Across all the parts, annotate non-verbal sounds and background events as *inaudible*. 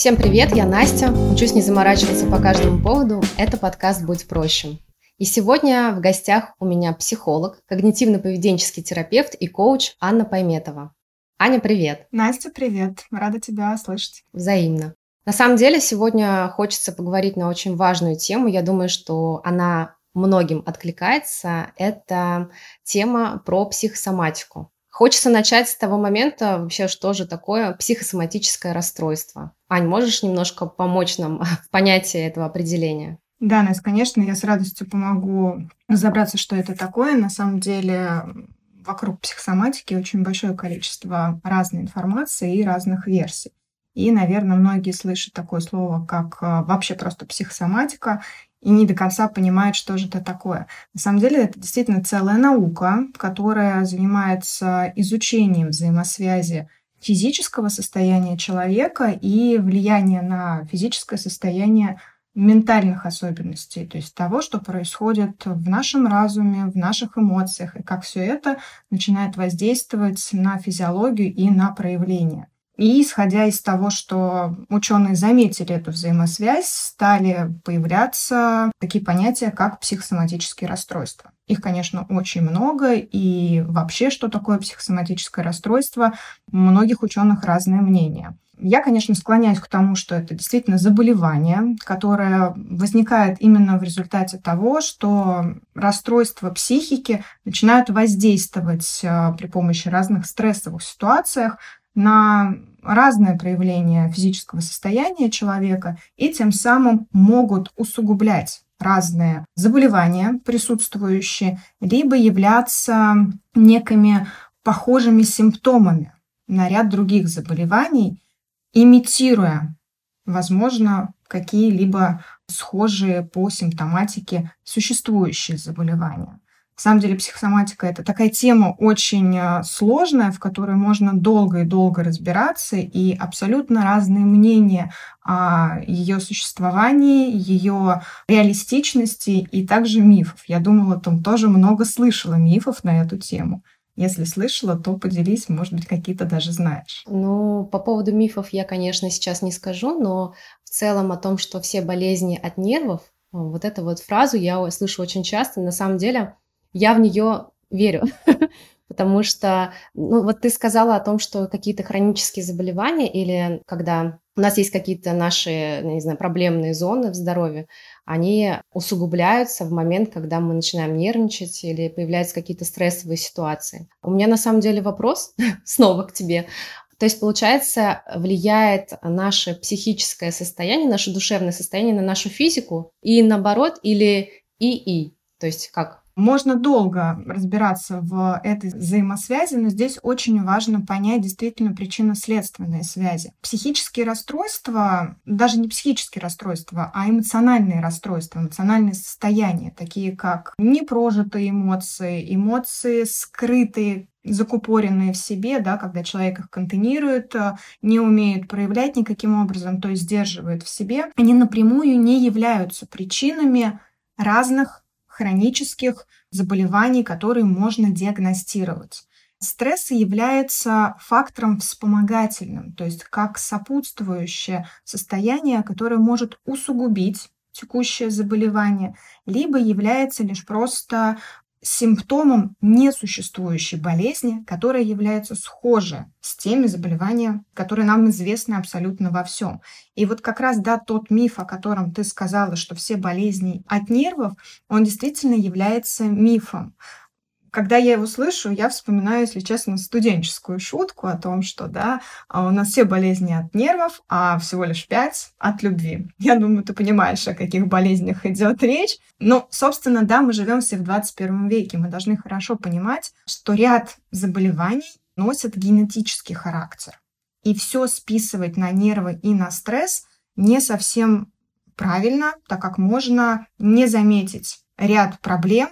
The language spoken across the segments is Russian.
Всем привет, я Настя. Учусь не заморачиваться по каждому поводу. Это подкаст «Будь проще». И сегодня в гостях у меня психолог, когнитивно-поведенческий терапевт и коуч Анна Пайметова. Аня, привет. Настя, привет. Рада тебя слышать. Взаимно. На самом деле, сегодня хочется поговорить на очень важную тему. Я думаю, что она многим откликается. Это тема про психосоматику. Хочется начать с того момента вообще, что же такое психосоматическое расстройство. Ань, можешь немножко помочь нам *laughs* в понятии этого определения? Да, Настя, конечно, я с радостью помогу разобраться, что это такое. На самом деле вокруг психосоматики очень большое количество разной информации и разных версий. И, наверное, многие слышат такое слово, как э, вообще просто психосоматика, и не до конца понимают, что же это такое. На самом деле это действительно целая наука, которая занимается изучением взаимосвязи физического состояния человека и влияния на физическое состояние ментальных особенностей, то есть того, что происходит в нашем разуме, в наших эмоциях, и как все это начинает воздействовать на физиологию и на проявление. И исходя из того, что ученые заметили эту взаимосвязь, стали появляться такие понятия, как психосоматические расстройства. Их, конечно, очень много, и вообще, что такое психосоматическое расстройство, у многих ученых разное мнение. Я, конечно, склоняюсь к тому, что это действительно заболевание, которое возникает именно в результате того, что расстройства психики начинают воздействовать а, при помощи разных стрессовых ситуациях на разное проявление физического состояния человека и тем самым могут усугублять разные заболевания присутствующие, либо являться некими похожими симптомами на ряд других заболеваний, имитируя, возможно, какие-либо схожие по симптоматике существующие заболевания. На самом деле психосоматика это такая тема очень э, сложная, в которой можно долго и долго разбираться, и абсолютно разные мнения о ее существовании, ее реалистичности и также мифов. Я думала, там тоже много слышала мифов на эту тему. Если слышала, то поделись, может быть, какие-то даже знаешь. Ну, по поводу мифов я, конечно, сейчас не скажу, но в целом о том, что все болезни от нервов, вот эту вот фразу я слышу очень часто. На самом деле, я в нее верю. *laughs* Потому что, ну, вот ты сказала о том, что какие-то хронические заболевания или когда у нас есть какие-то наши, не знаю, проблемные зоны в здоровье, они усугубляются в момент, когда мы начинаем нервничать или появляются какие-то стрессовые ситуации. У меня на самом деле вопрос *laughs* снова к тебе. То есть, получается, влияет наше психическое состояние, наше душевное состояние на нашу физику и наоборот, или и-и? То есть как? Можно долго разбираться в этой взаимосвязи, но здесь очень важно понять действительно причинно-следственные связи. Психические расстройства, даже не психические расстройства, а эмоциональные расстройства, эмоциональные состояния, такие как непрожитые эмоции, эмоции скрытые, закупоренные в себе, да, когда человек их контейнирует, э, не умеет проявлять никаким образом, то есть сдерживает в себе, они напрямую не являются причинами разных хронических заболеваний, которые можно диагностировать. Стресс является фактором вспомогательным, то есть как сопутствующее состояние, которое может усугубить текущее заболевание, либо является лишь просто симптомом несуществующей болезни, которая является схожа с теми заболеваниями, которые нам известны абсолютно во всем. И вот как раз, да, тот миф, о котором ты сказала, что все болезни от нервов, он действительно является мифом. Когда я его слышу, я вспоминаю, если честно, студенческую шутку о том, что да, а у нас все болезни от нервов, а всего лишь пять от любви. *laughs* Я думаю, ты понимаешь, о каких болезнях идет речь. Но, собственно, да, мы живем все в 21 веке. Мы должны хорошо понимать, что ряд заболеваний носят генетический характер. И все списывать на нервы и на стресс не совсем правильно, так как можно не заметить ряд проблем,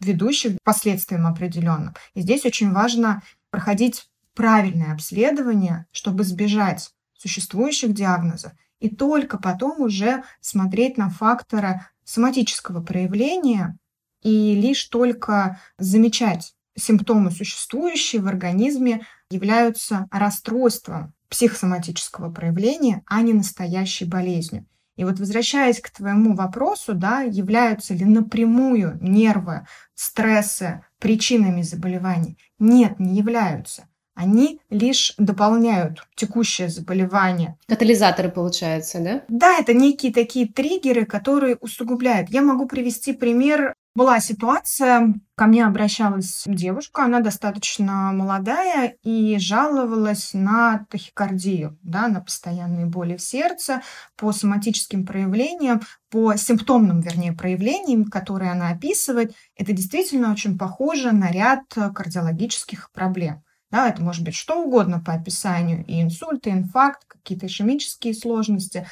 ведущих к последствиям определенным. И здесь очень важно проходить правильное обследование, чтобы избежать существующих диагнозов, и только потом уже смотреть на факторы соматического проявления и лишь только замечать симптомы, существующие в организме, являются расстройством психосоматического проявления, а не настоящей болезнью. И вот возвращаясь к твоему вопросу, да, являются ли напрямую нервы, стрессы причинами заболеваний? Нет, не являются. Они лишь дополняют текущее заболевание. Катализаторы, получается, да? Да, это некие такие триггеры, которые усугубляют. Я могу привести пример была ситуация, ко мне обращалась девушка, она достаточно молодая и жаловалась на тахикардию, да, на постоянные боли в сердце, по соматическим проявлениям, по симптомным, вернее, проявлениям, которые она описывает. Это действительно очень похоже на ряд кардиологических проблем. Да, это может быть что угодно по описанию, и инсульт, и инфаркт, какие-то ишемические сложности.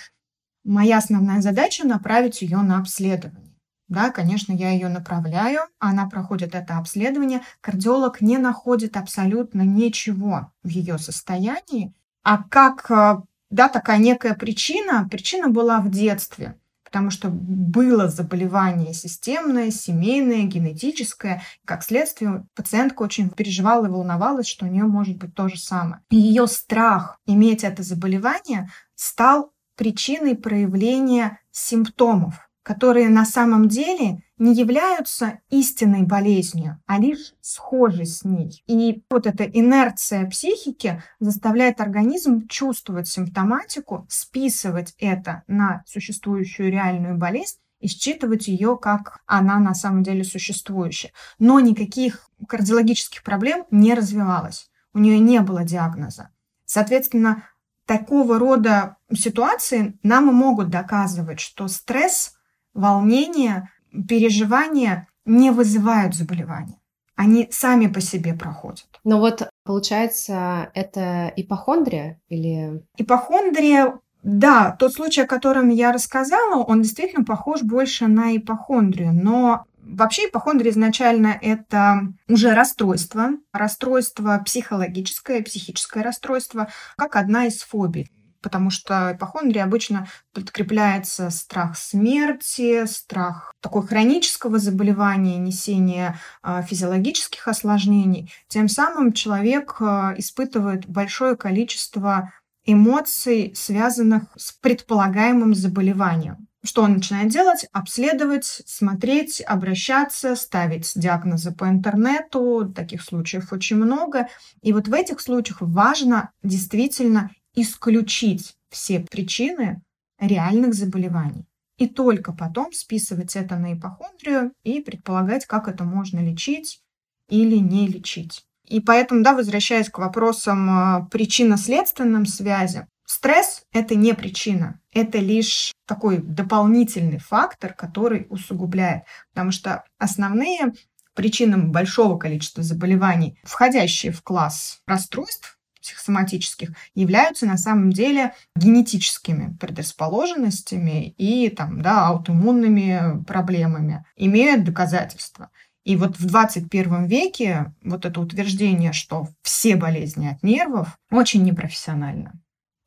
Моя основная задача направить ее на обследование. Да, конечно, я ее направляю, она проходит это обследование. Кардиолог не находит абсолютно ничего в ее состоянии. А как, э, да, такая некая причина, причина была в детстве, потому что было заболевание системное, семейное, генетическое. Как следствие, пациентка очень переживала и волновалась, что у нее может быть то же самое. И ее страх иметь это заболевание стал причиной проявления симптомов которые на самом деле не являются истинной болезнью, а лишь схожи с ней. И вот эта инерция психики заставляет организм чувствовать симптоматику, списывать это на существующую реальную болезнь и считывать ее как она на самом деле существующая. Но никаких кардиологических проблем не развивалось. У нее не было диагноза. Соответственно, такого рода ситуации нам и могут доказывать, что стресс волнение, переживания не вызывают заболевания. Они сами по себе проходят. Но вот получается, это ипохондрия или... Ипохондрия, да, тот случай, о котором я рассказала, он действительно похож больше на ипохондрию, но Вообще ипохондрия изначально это уже расстройство, расстройство психологическое, психическое расстройство, как одна из фобий потому что ипохондрия обычно подкрепляется страх смерти, страх такой хронического заболевания, несения а, физиологических осложнений. Тем самым человек а, испытывает большое количество эмоций, связанных с предполагаемым заболеванием. Что он начинает делать? Обследовать, смотреть, обращаться, ставить диагнозы по интернету. Таких случаев очень много. И вот в этих случаях важно действительно исключить все причины реальных заболеваний. И только потом списывать это на ипохондрию и предполагать, как это можно лечить или не лечить. И поэтому, да, возвращаясь к вопросам а, причинно-следственным связям, стресс – это не причина, это лишь такой дополнительный фактор, который усугубляет. Потому что основные причины большого количества заболеваний, входящие в класс расстройств, психосоматических являются на самом деле генетическими предрасположенностями и там, да, аутоиммунными проблемами, имеют доказательства. И вот в 21 веке вот это утверждение, что все болезни от нервов, очень непрофессионально.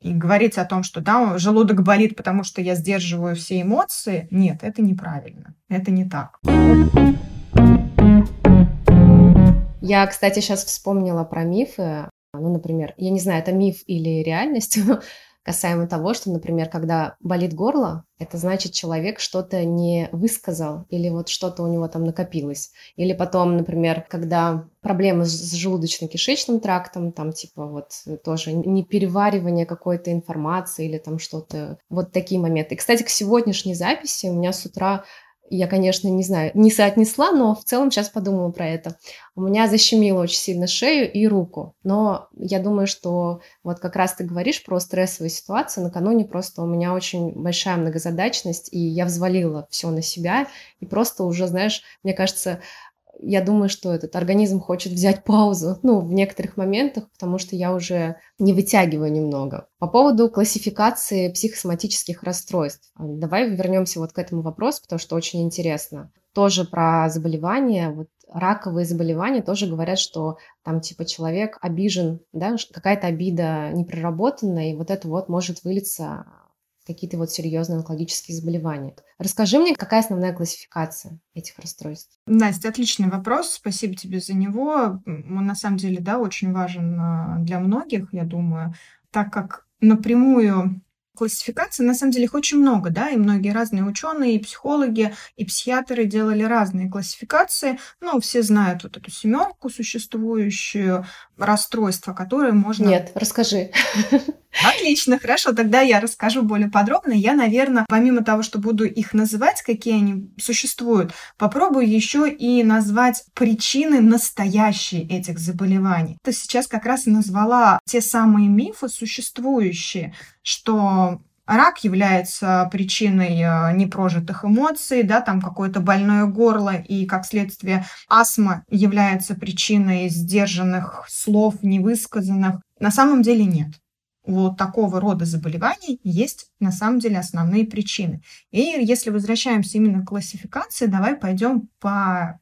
И говорить о том, что да, желудок болит, потому что я сдерживаю все эмоции, нет, это неправильно. Это не так. Я, кстати, сейчас вспомнила про мифы ну, например, я не знаю, это миф или реальность, *laughs* касаемо того, что, например, когда болит горло, это значит, человек что-то не высказал или вот что-то у него там накопилось. Или потом, например, когда проблемы с желудочно-кишечным трактом, там типа вот тоже не переваривание какой-то информации или там что-то, вот такие моменты. И, кстати, к сегодняшней записи у меня с утра я, конечно, не знаю, не соотнесла, но в целом сейчас подумала про это. У меня защемило очень сильно шею и руку. Но я думаю, что вот как раз ты говоришь про стрессовые ситуации. Накануне просто у меня очень большая многозадачность, и я взвалила все на себя. И просто уже, знаешь, мне кажется, я думаю, что этот организм хочет взять паузу, ну, в некоторых моментах, потому что я уже не вытягиваю немного. По поводу классификации психосоматических расстройств. Давай вернемся вот к этому вопросу, потому что очень интересно. Тоже про заболевания, вот раковые заболевания тоже говорят, что там типа человек обижен, да, какая-то обида непроработанная, и вот это вот может вылиться какие-то вот серьезные онкологические заболевания. Расскажи мне, какая основная классификация этих расстройств? Настя, отличный вопрос, спасибо тебе за него. Он на самом деле, да, очень важен а, для многих, я думаю. так как напрямую классификаций на самом деле их очень много, да, и многие разные ученые, и психологи, и психиатры делали разные классификации. Ну, все знают вот эту семерку существующую, расстройство, которое можно... Нет, расскажи. Отлично, хорошо, тогда я расскажу более подробно. Я, наверное, помимо того, что буду их называть, какие они существуют, попробую еще и назвать причины настоящие этих заболеваний. То сейчас как раз и назвала те самые мифы существующие, что рак является причиной э, непрожитых эмоций, да, там какое-то больное горло, и, как следствие, астма является причиной сдержанных слов, невысказанных. На самом деле нет. У такого рода заболеваний есть на самом деле основные причины. И если возвращаемся именно к классификации, давай пойдем по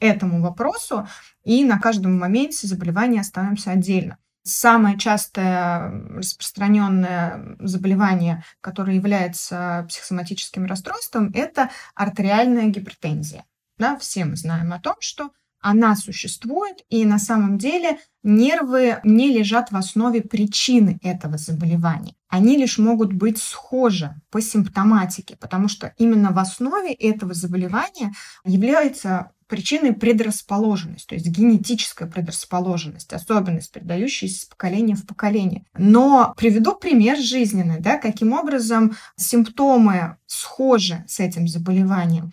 этому вопросу и на каждом моменте заболевания остановимся отдельно. Самое частое распространенное заболевание, которое является психосоматическим расстройством, это артериальная гипертензия. Да, все мы знаем о том, что она существует, и на самом деле нервы не лежат в основе причины этого заболевания. Они лишь могут быть схожи по симптоматике, потому что именно в основе этого заболевания является причиной предрасположенность, то есть генетическая предрасположенность, особенность, передающаяся из поколения в поколение. Но приведу пример жизненный, да, каким образом симптомы схожи с этим заболеванием.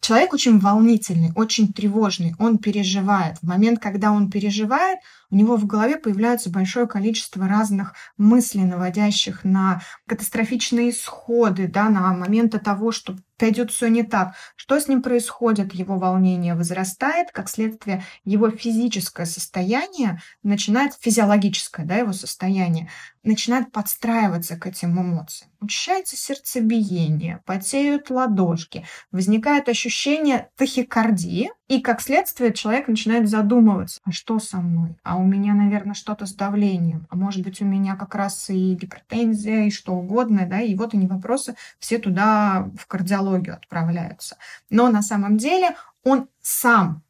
Человек очень волнительный, очень тревожный, он переживает. В момент, когда он переживает, у него в голове появляется большое количество разных мыслей, наводящих на катастрофичные исходы, да, на моменты того, что пойдет все не так. Что с ним происходит? Его волнение возрастает, как следствие его физическое состояние начинает, физиологическое, да, его состояние, начинает подстраиваться к этим эмоциям. Учащается сердцебиение, потеют ладошки, возникает ощущение тахикардии, и как следствие человек начинает задумываться, а что со мной? А у меня, наверное, что-то с давлением, а может быть у меня как раз и гипертензия, и что угодно, да, и вот они вопросы все туда в кардиологию отправляются. Но на самом деле он сам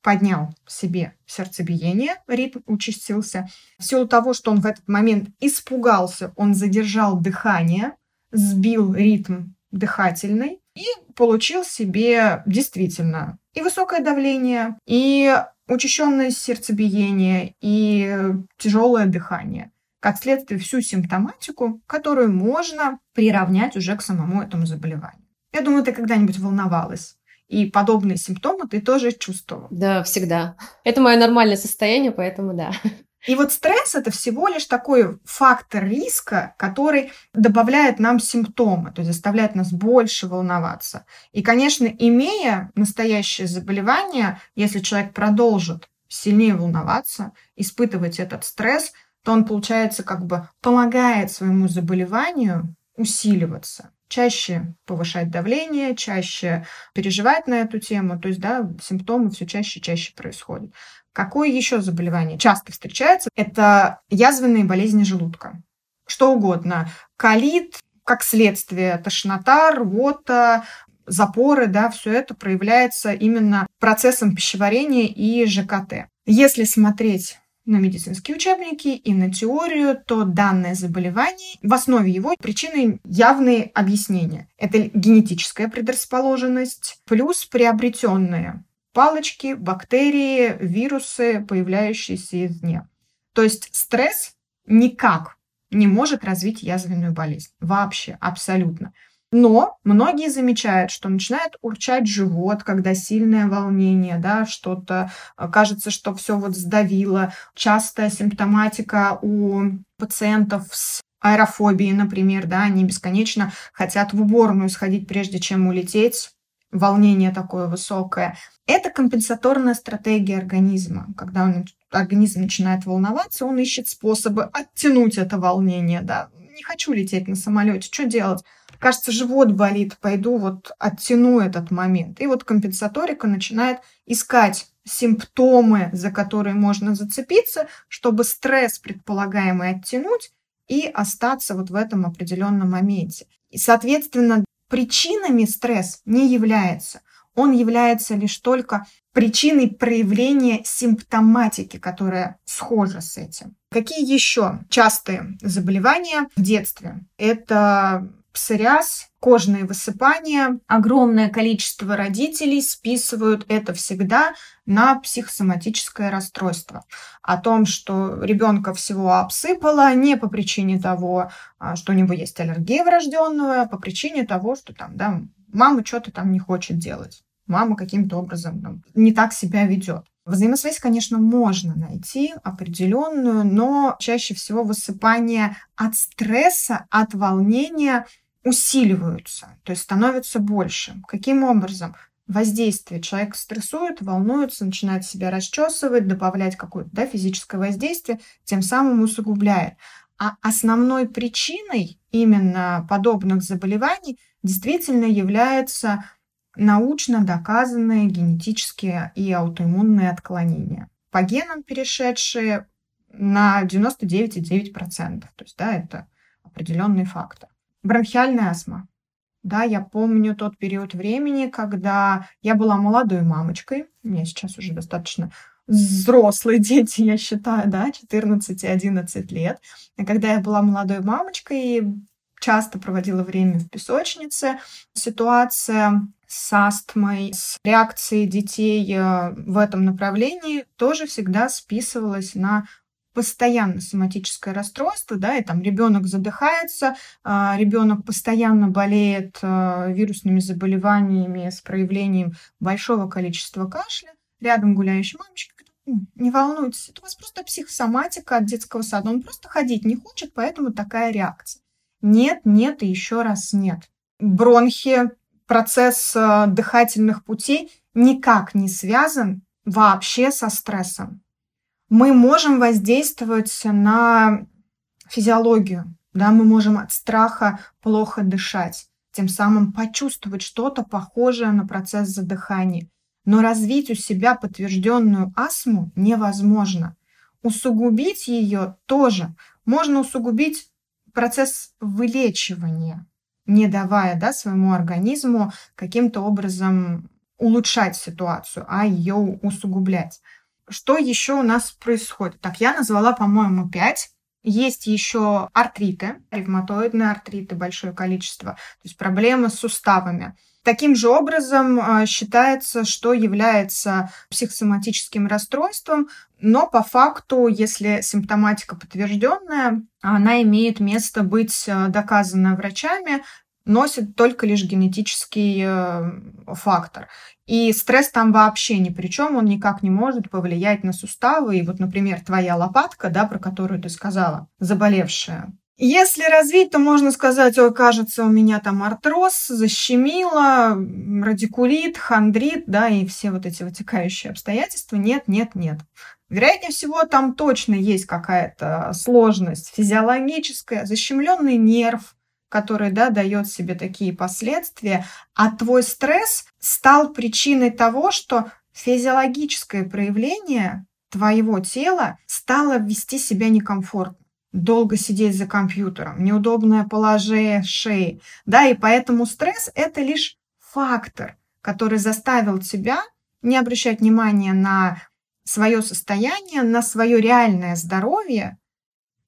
поднял себе сердцебиение, ритм участился. В силу того, что он в этот момент испугался, он задержал дыхание, сбил ритм дыхательный и получил себе действительно и высокое давление, и учащенное сердцебиение, и тяжелое дыхание. Как следствие, всю симптоматику, которую можно приравнять уже к самому этому заболеванию. Я думаю, ты когда-нибудь волновалась и подобные симптомы ты тоже чувствовал. Да, всегда. Это мое нормальное состояние, поэтому да. И вот стресс это всего лишь такой фактор риска, который добавляет нам симптомы, то есть заставляет нас больше волноваться. И, конечно, имея настоящее заболевание, если человек продолжит сильнее волноваться, испытывать этот стресс, то он, получается, как бы помогает своему заболеванию усиливаться чаще повышать давление, чаще переживать на эту тему, то есть, да, симптомы все чаще и чаще происходят. Какое еще заболевание часто встречается? Это язвенные болезни желудка. Что угодно. Колит, как следствие, тошнота, рвота, запоры, да, все это проявляется именно процессом пищеварения и ЖКТ. Если смотреть на медицинские учебники и на теорию, то данное заболевание, в основе его причины явные объяснения. Это генетическая предрасположенность плюс приобретенные палочки, бактерии, вирусы, появляющиеся извне. То есть стресс никак не может развить язвенную болезнь. Вообще, абсолютно. Но многие замечают, что начинает урчать живот, когда сильное волнение, да, что-то э, кажется, что все вот сдавило. Частая симптоматика у пациентов с аэрофобией, например, да, они бесконечно хотят в уборную сходить, прежде чем улететь. Волнение такое высокое. Это компенсаторная стратегия организма. Когда он, организм начинает волноваться, он ищет способы оттянуть это волнение, да. Не хочу лететь на самолете, что делать? кажется, живот болит, пойду вот оттяну этот момент. И вот компенсаторика начинает искать симптомы, за которые можно зацепиться, чтобы стресс предполагаемый оттянуть и остаться вот в этом определенном моменте. И, соответственно, причинами стресс не является. Он является лишь только причиной проявления симптоматики, которая схожа с этим. Какие еще частые заболевания в детстве? Это псориаз, кожные высыпания. Огромное количество родителей списывают это всегда на психосоматическое расстройство. О том, что ребенка всего обсыпало не по причине того, а, что у него есть аллергия врожденная, а по причине того, что там, да, мама что-то там не хочет делать. Мама каким-то образом там, не так себя ведет. Взаимосвязь, конечно, можно найти определенную, но чаще всего высыпание от стресса, от волнения усиливаются, то есть становятся больше. Каким образом? Воздействие. Человек стрессует, волнуется, начинает себя расчесывать, добавлять какое-то да, физическое воздействие, тем самым усугубляет. А основной причиной именно подобных заболеваний действительно является научно доказанные генетические и аутоиммунные отклонения. По генам перешедшие на 99,9%. То есть, да, это определенный фактор. Бронхиальная астма. Да, я помню тот период времени, когда я была молодой мамочкой. У меня сейчас уже достаточно взрослые *laughs* дети, я считаю, да, 14 и 11 лет. И когда я была молодой мамочкой, часто проводила время в песочнице, ситуация с астмой, с реакцией детей э, в этом направлении тоже всегда списывалась на постоянно соматическое расстройство, да, и там ребенок задыхается, а, ребенок постоянно болеет э, вирусными заболеваниями с проявлением большого количества кашля, рядом гуляющая мамочка говорит, не волнуйтесь, это у вас просто психосоматика от детского сада, он просто ходить не хочет, поэтому такая реакция. Нет, нет и еще раз нет. Бронхи, процесс э, дыхательных путей никак не связан вообще со стрессом. Мы можем воздействовать на физиологию, да, мы можем от страха плохо дышать, тем самым почувствовать что-то похожее на процесс задыхания. Но развить у себя подтвержденную астму невозможно. Усугубить ее тоже. Можно усугубить процесс вылечивания, не давая да, своему организму каким-то образом улучшать ситуацию, а ее усугублять. Что еще у нас происходит? Так, я назвала, по-моему, пять. Есть еще артриты, ревматоидные артриты, большое количество, то есть проблемы с суставами. Таким же образом а, считается, что является психосоматическим расстройством, но по факту, если симптоматика подтвержденная, она имеет место быть а, доказана врачами, носит только лишь генетический э, фактор. И стресс там вообще ни при чем, он никак не может повлиять на суставы. И вот, например, твоя лопатка, да, про которую ты сказала, заболевшая, если развить, то можно сказать, ой, кажется, у меня там артроз, защемило, радикулит, хондрит, да, и все вот эти вытекающие обстоятельства. Нет, нет, нет. Вероятнее всего, там точно есть какая-то сложность физиологическая, защемленный нерв, который, да, дает себе такие последствия, а твой стресс стал причиной того, что физиологическое проявление твоего тела стало вести себя некомфортно долго сидеть за компьютером, неудобное положение шеи, да, и поэтому стресс – это лишь фактор, который заставил тебя не обращать внимания на свое состояние, на свое реальное здоровье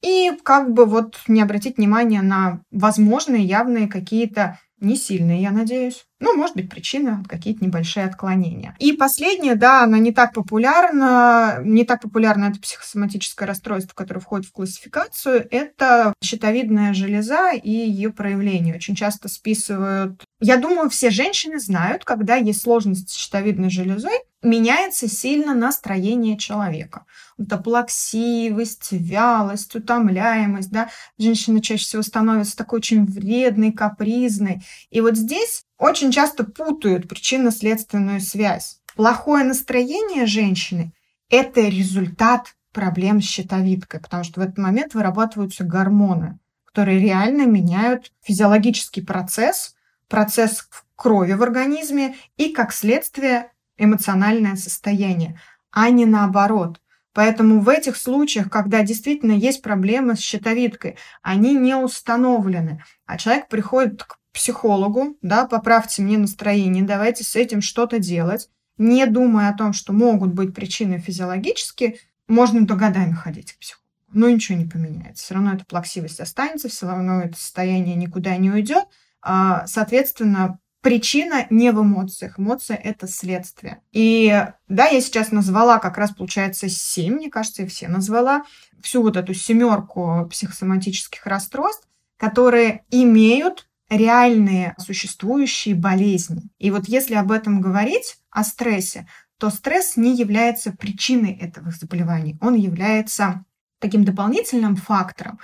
и как бы вот не обратить внимания на возможные явные какие-то не сильные, я надеюсь. Ну, может быть, причина какие-то небольшие отклонения. И последнее, да, она не так популярна, не так популярно это психосоматическое расстройство, которое входит в классификацию, это щитовидная железа и ее проявление. Очень часто списывают... Я думаю, все женщины знают, когда есть сложность с щитовидной железой, меняется сильно настроение человека. Это плаксивость, вялость, утомляемость, да. Женщина чаще всего становится такой очень вредной, капризной. И вот здесь очень часто путают причинно-следственную связь. Плохое настроение женщины – это результат проблем с щитовидкой, потому что в этот момент вырабатываются гормоны, которые реально меняют физиологический процесс, процесс крови в организме и, как следствие, эмоциональное состояние, а не наоборот. Поэтому в этих случаях, когда действительно есть проблемы с щитовидкой, они не установлены, а человек приходит к психологу, да, поправьте мне настроение, давайте с этим что-то делать, не думая о том, что могут быть причины физиологические, можно до годами ходить к психологу. Но ничего не поменяется. Все равно эта плаксивость останется, все равно это состояние никуда не уйдет. А, соответственно, причина не в эмоциях. Эмоция – это следствие. И да, я сейчас назвала как раз, получается, семь, мне кажется, я все назвала, всю вот эту семерку психосоматических расстройств, которые имеют реальные существующие болезни. И вот если об этом говорить, о стрессе, то стресс не является причиной этого заболевания. Он является таким дополнительным фактором,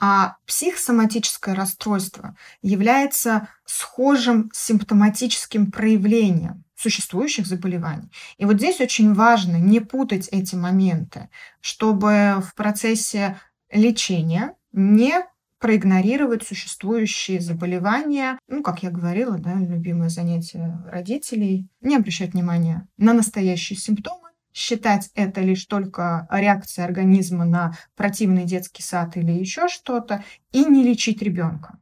а психосоматическое расстройство является схожим симптоматическим проявлением существующих заболеваний. И вот здесь очень важно не путать эти моменты, чтобы в процессе лечения не проигнорировать существующие заболевания. Ну, как я говорила, да, любимое занятие родителей. Не обращать внимания на настоящие симптомы, считать это лишь только реакция организма на противный детский сад или еще что-то, и не лечить ребенка.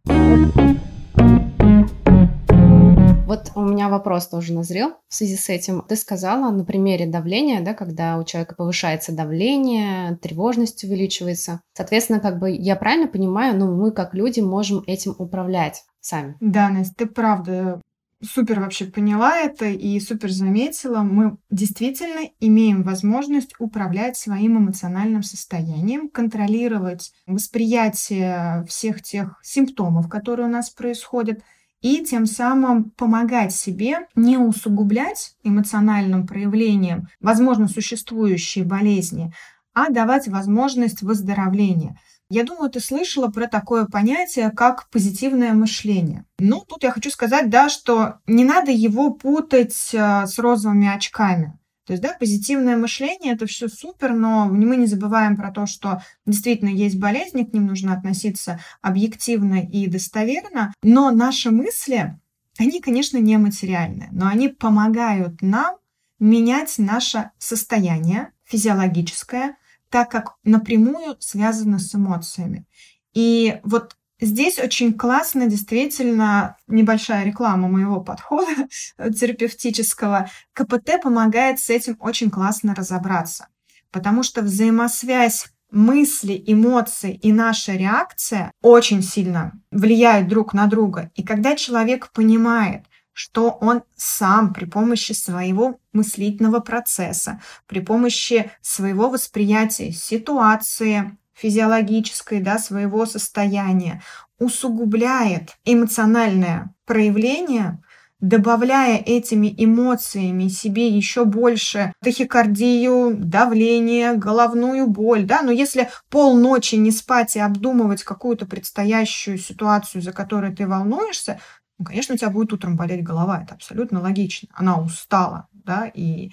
Вот у меня вопрос тоже назрел в связи с этим. Ты сказала на примере давления, да, когда у человека повышается давление, тревожность увеличивается. Соответственно, как бы я правильно понимаю, ну, мы как люди можем этим управлять сами. Да, Настя, ты правда супер вообще поняла это и супер заметила. Мы действительно имеем возможность управлять своим эмоциональным состоянием, контролировать восприятие всех тех симптомов, которые у нас происходят – и тем самым помогать себе не усугублять эмоциональным проявлением, возможно, существующие болезни, а давать возможность выздоровления. Я думаю, ты слышала про такое понятие, как позитивное мышление. Ну, тут я хочу сказать, да, что не надо его путать э, с розовыми очками. То есть, да, позитивное мышление это все супер, но мы не забываем про то, что действительно есть болезни, к ним нужно относиться объективно и достоверно, но наши мысли, они, конечно, не материальные, но они помогают нам менять наше состояние физиологическое, так как напрямую связано с эмоциями. И вот Здесь очень классно, действительно, небольшая реклама моего подхода *laughs* терапевтического. КПТ помогает с этим очень классно разобраться, потому что взаимосвязь мысли, эмоции и наша реакция очень сильно влияют друг на друга. И когда человек понимает, что он сам при помощи своего мыслительного процесса, при помощи своего восприятия ситуации, физиологической, да, своего состояния, усугубляет эмоциональное проявление, добавляя этими эмоциями себе еще больше тахикардию, давление, головную боль, да, но если полночи не спать и обдумывать какую-то предстоящую ситуацию, за которой ты волнуешься, ну, конечно, у тебя будет утром болеть голова, это абсолютно логично. Она устала, да, и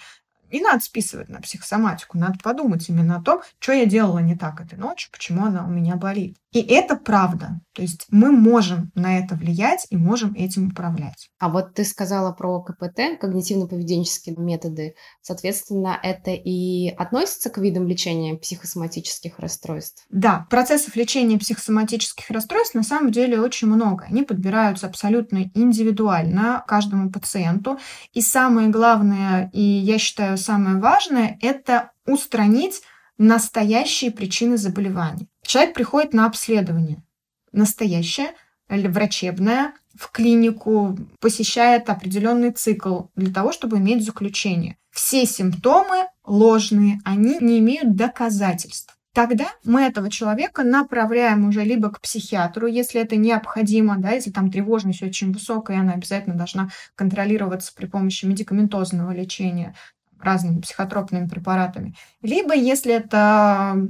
не надо списывать на психосоматику, надо подумать именно о том, что я делала не так этой ночью, почему она у меня болит. И это правда. То есть мы можем на это влиять и можем этим управлять. А вот ты сказала про КПТ, когнитивно-поведенческие методы. Соответственно, это и относится к видам лечения психосоматических расстройств? Да, процессов лечения психосоматических расстройств на самом деле очень много. Они подбираются абсолютно индивидуально каждому пациенту. И самое главное, и я считаю самое важное, это устранить настоящие причины заболевания. Человек приходит на обследование, настоящее, врачебное, в клинику, посещает определенный цикл для того, чтобы иметь заключение. Все симптомы ложные, они не имеют доказательств. Тогда мы этого человека направляем уже либо к психиатру, если это необходимо, да, если там тревожность очень высокая, она обязательно должна контролироваться при помощи медикаментозного лечения разными психотропными препаратами. Либо, если это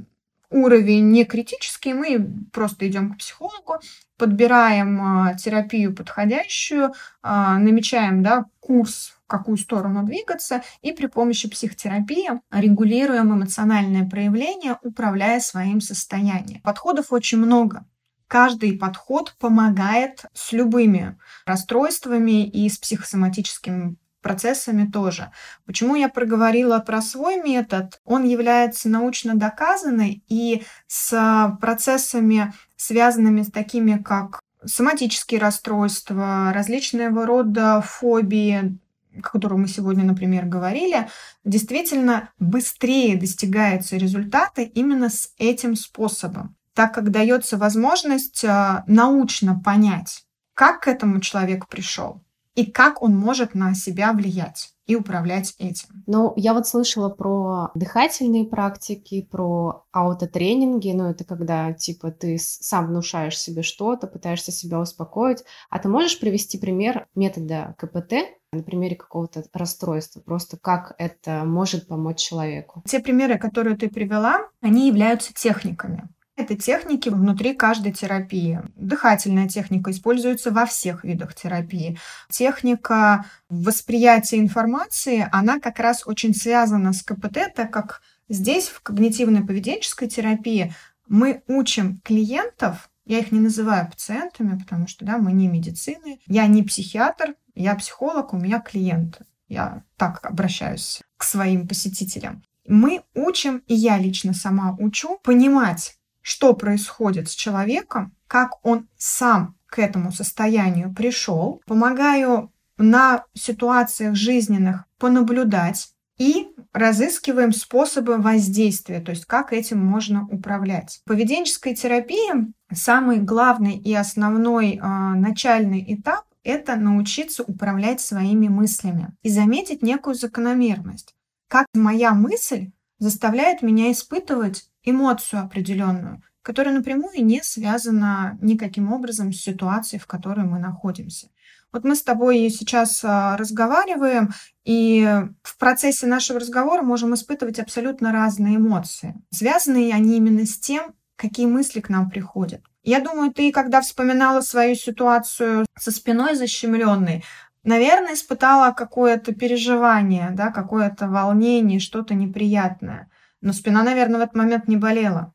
уровень не критический, мы просто идем к психологу, подбираем а, терапию подходящую, а, намечаем да, курс, в какую сторону двигаться, и при помощи психотерапии регулируем эмоциональное проявление, управляя своим состоянием. Подходов очень много. Каждый подход помогает с любыми расстройствами и с психосоматическим процессами тоже. Почему я проговорила про свой метод? Он является научно доказанный и с процессами, связанными с такими, как соматические расстройства, различного рода фобии, о котором мы сегодня, например, говорили, действительно быстрее достигаются результаты именно с этим способом, так как дается возможность а, научно понять, как к этому человек пришел и как он может на себя влиять и управлять этим. Ну, я вот слышала про дыхательные практики, про аутотренинги, ну, это когда, типа, ты сам внушаешь себе что-то, пытаешься себя успокоить. А ты можешь привести пример метода КПТ, на примере какого-то расстройства, просто как это может помочь человеку? Те примеры, которые ты привела, они являются техниками. Это техники внутри каждой терапии. Дыхательная техника используется во всех видах терапии. Техника восприятия информации, она как раз очень связана с КПТ, так как здесь в когнитивно-поведенческой терапии мы учим клиентов, я их не называю пациентами, потому что да, мы не медицины, я не психиатр, я психолог, у меня клиенты. Я так обращаюсь к своим посетителям. Мы учим, и я лично сама учу, понимать что происходит с человеком, как он сам к этому состоянию пришел. Помогаю на ситуациях жизненных понаблюдать и разыскиваем способы воздействия, то есть как этим можно управлять. В поведенческой терапии самый главный и основной э, начальный этап – это научиться управлять своими мыслями и заметить некую закономерность. Как моя мысль заставляет меня испытывать эмоцию определенную, которая напрямую не связана никаким образом с ситуацией, в которой мы находимся. Вот мы с тобой сейчас а, разговариваем, и в процессе нашего разговора можем испытывать абсолютно разные эмоции. Связаны они именно с тем, какие мысли к нам приходят. Я думаю, ты, когда вспоминала свою ситуацию со спиной защемленной, наверное, испытала какое-то переживание, да, какое-то волнение, что-то неприятное. Но спина, наверное, в этот момент не болела.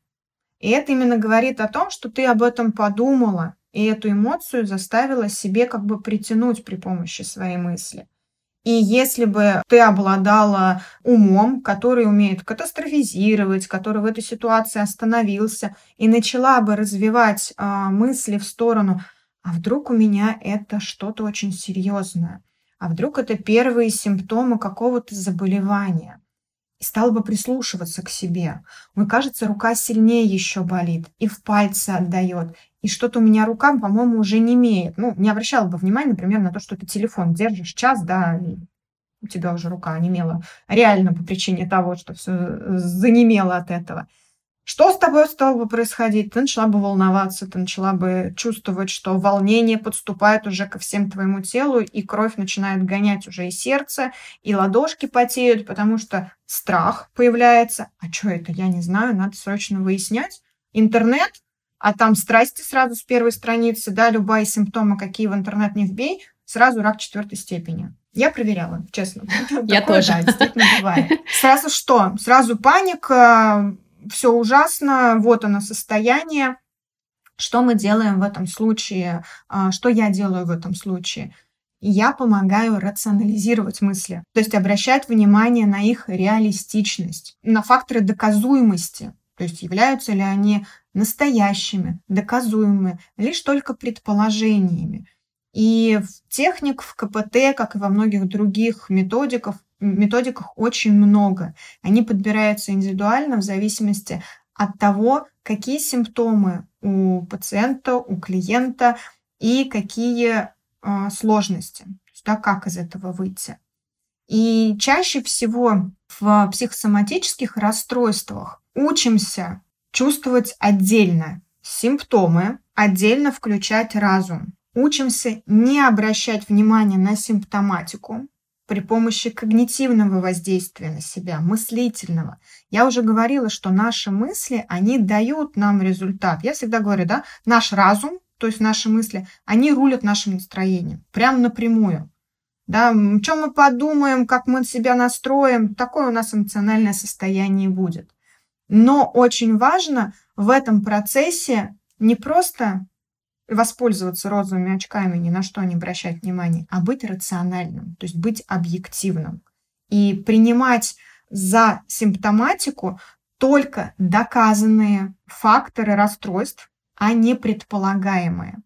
И это именно говорит о том, что ты об этом подумала, и эту эмоцию заставила себе как бы притянуть при помощи своей мысли. И если бы ты обладала умом, который умеет катастрофизировать, который в этой ситуации остановился и начала бы развивать э, мысли в сторону, а вдруг у меня это что-то очень серьезное, а вдруг это первые симптомы какого-то заболевания, и стал бы прислушиваться к себе. Ой, кажется, рука сильнее еще болит, и в пальцы отдает, и что-то у меня рука, по-моему, уже не имеет. Ну, не обращала бы внимания, например, на то, что ты телефон держишь час, да, и у тебя уже рука онемела. Реально по причине того, что все занемело от этого. Что с тобой стало бы происходить? Ты начала бы волноваться, ты начала бы чувствовать, что волнение подступает уже ко всем твоему телу, и кровь начинает гонять уже и сердце, и ладошки потеют, потому что страх появляется. А что это? Я не знаю, надо срочно выяснять. Интернет, а там страсти сразу с первой страницы, да, любые симптомы, какие в интернет не вбей, сразу рак четвертой степени. Я проверяла, честно. Я тоже. Сразу что? Сразу паника, все ужасно, вот оно состояние. Что мы делаем в этом случае? А, что я делаю в этом случае? Я помогаю рационализировать мысли, то есть обращать внимание на их реалистичность, на факторы доказуемости, то есть являются ли они настоящими, доказуемыми, лишь только предположениями. И техник в КПТ, как и во многих других методиках, методиках очень много. Они подбираются индивидуально в зависимости от того, какие симптомы у пациента, у клиента и какие э, сложности, да, как из этого выйти. И чаще всего в психосоматических расстройствах учимся чувствовать отдельно симптомы, отдельно включать разум. Учимся не обращать внимания на симптоматику, при помощи когнитивного воздействия на себя, мыслительного. Я уже говорила, что наши мысли, они дают нам результат. Я всегда говорю, да, наш разум, то есть наши мысли, они рулят нашим настроением, прям напрямую. Да, чем мы подумаем, как мы себя настроим, такое у нас эмоциональное состояние будет. Но очень важно в этом процессе не просто воспользоваться розовыми очками, ни на что не обращать внимания, а быть рациональным, то есть быть объективным и принимать за симптоматику только доказанные факторы расстройств, а не предполагаемые.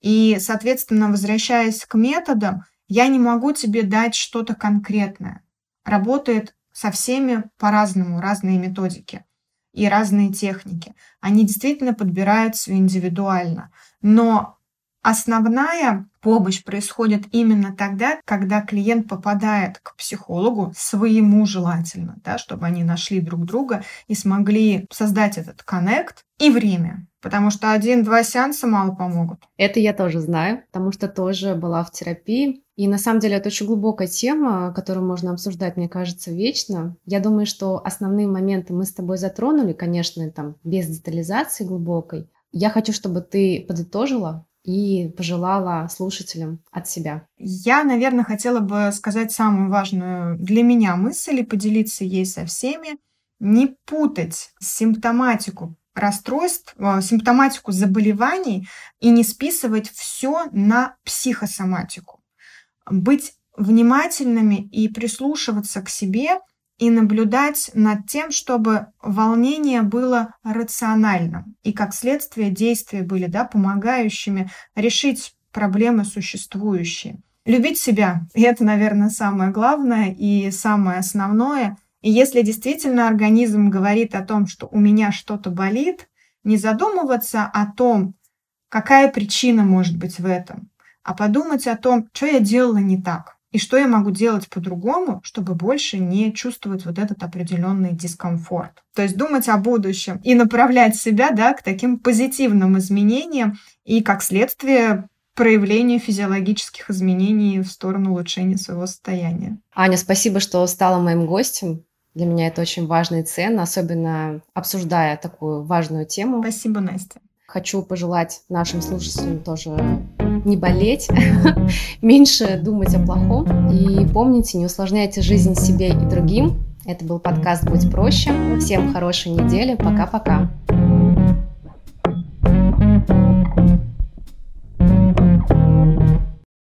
И, соответственно, возвращаясь к методам, я не могу тебе дать что-то конкретное. Работает со всеми по-разному, разные методики и разные техники. Они действительно подбираются индивидуально. Но основная помощь происходит именно тогда, когда клиент попадает к психологу своему желательно, да, чтобы они нашли друг друга и смогли создать этот коннект и время. Потому что один-два сеанса мало помогут. Это я тоже знаю, потому что тоже была в терапии. И на самом деле это очень глубокая тема, которую можно обсуждать, мне кажется, вечно. Я думаю, что основные моменты мы с тобой затронули, конечно, там без детализации глубокой. Я хочу, чтобы ты подытожила и пожелала слушателям от себя? Я, наверное, хотела бы сказать самую важную для меня мысль и поделиться ей со всеми. Не путать симптоматику расстройств, э, симптоматику заболеваний и не списывать все на психосоматику. Быть внимательными и прислушиваться к себе и наблюдать над тем, чтобы волнение было рациональным и, как следствие, действия были да, помогающими решить проблемы существующие. Любить себя – это, наверное, самое главное и самое основное. И если действительно организм говорит о том, что у меня что-то болит, не задумываться о том, какая причина может быть в этом, а подумать о том, что я делала не так, и что я могу делать по-другому, чтобы больше не чувствовать вот этот определенный дискомфорт. То есть думать о будущем и направлять себя да, к таким позитивным изменениям и, как следствие, проявлению физиологических изменений в сторону улучшения своего состояния. Аня, спасибо, что стала моим гостем. Для меня это очень важно и ценно, особенно обсуждая такую важную тему. Спасибо, Настя. Хочу пожелать нашим слушателям тоже не болеть, *laughs* меньше думать о плохом. И помните, не усложняйте жизнь себе и другим. Это был подкаст «Будь проще». Всем хорошей недели. Пока-пока.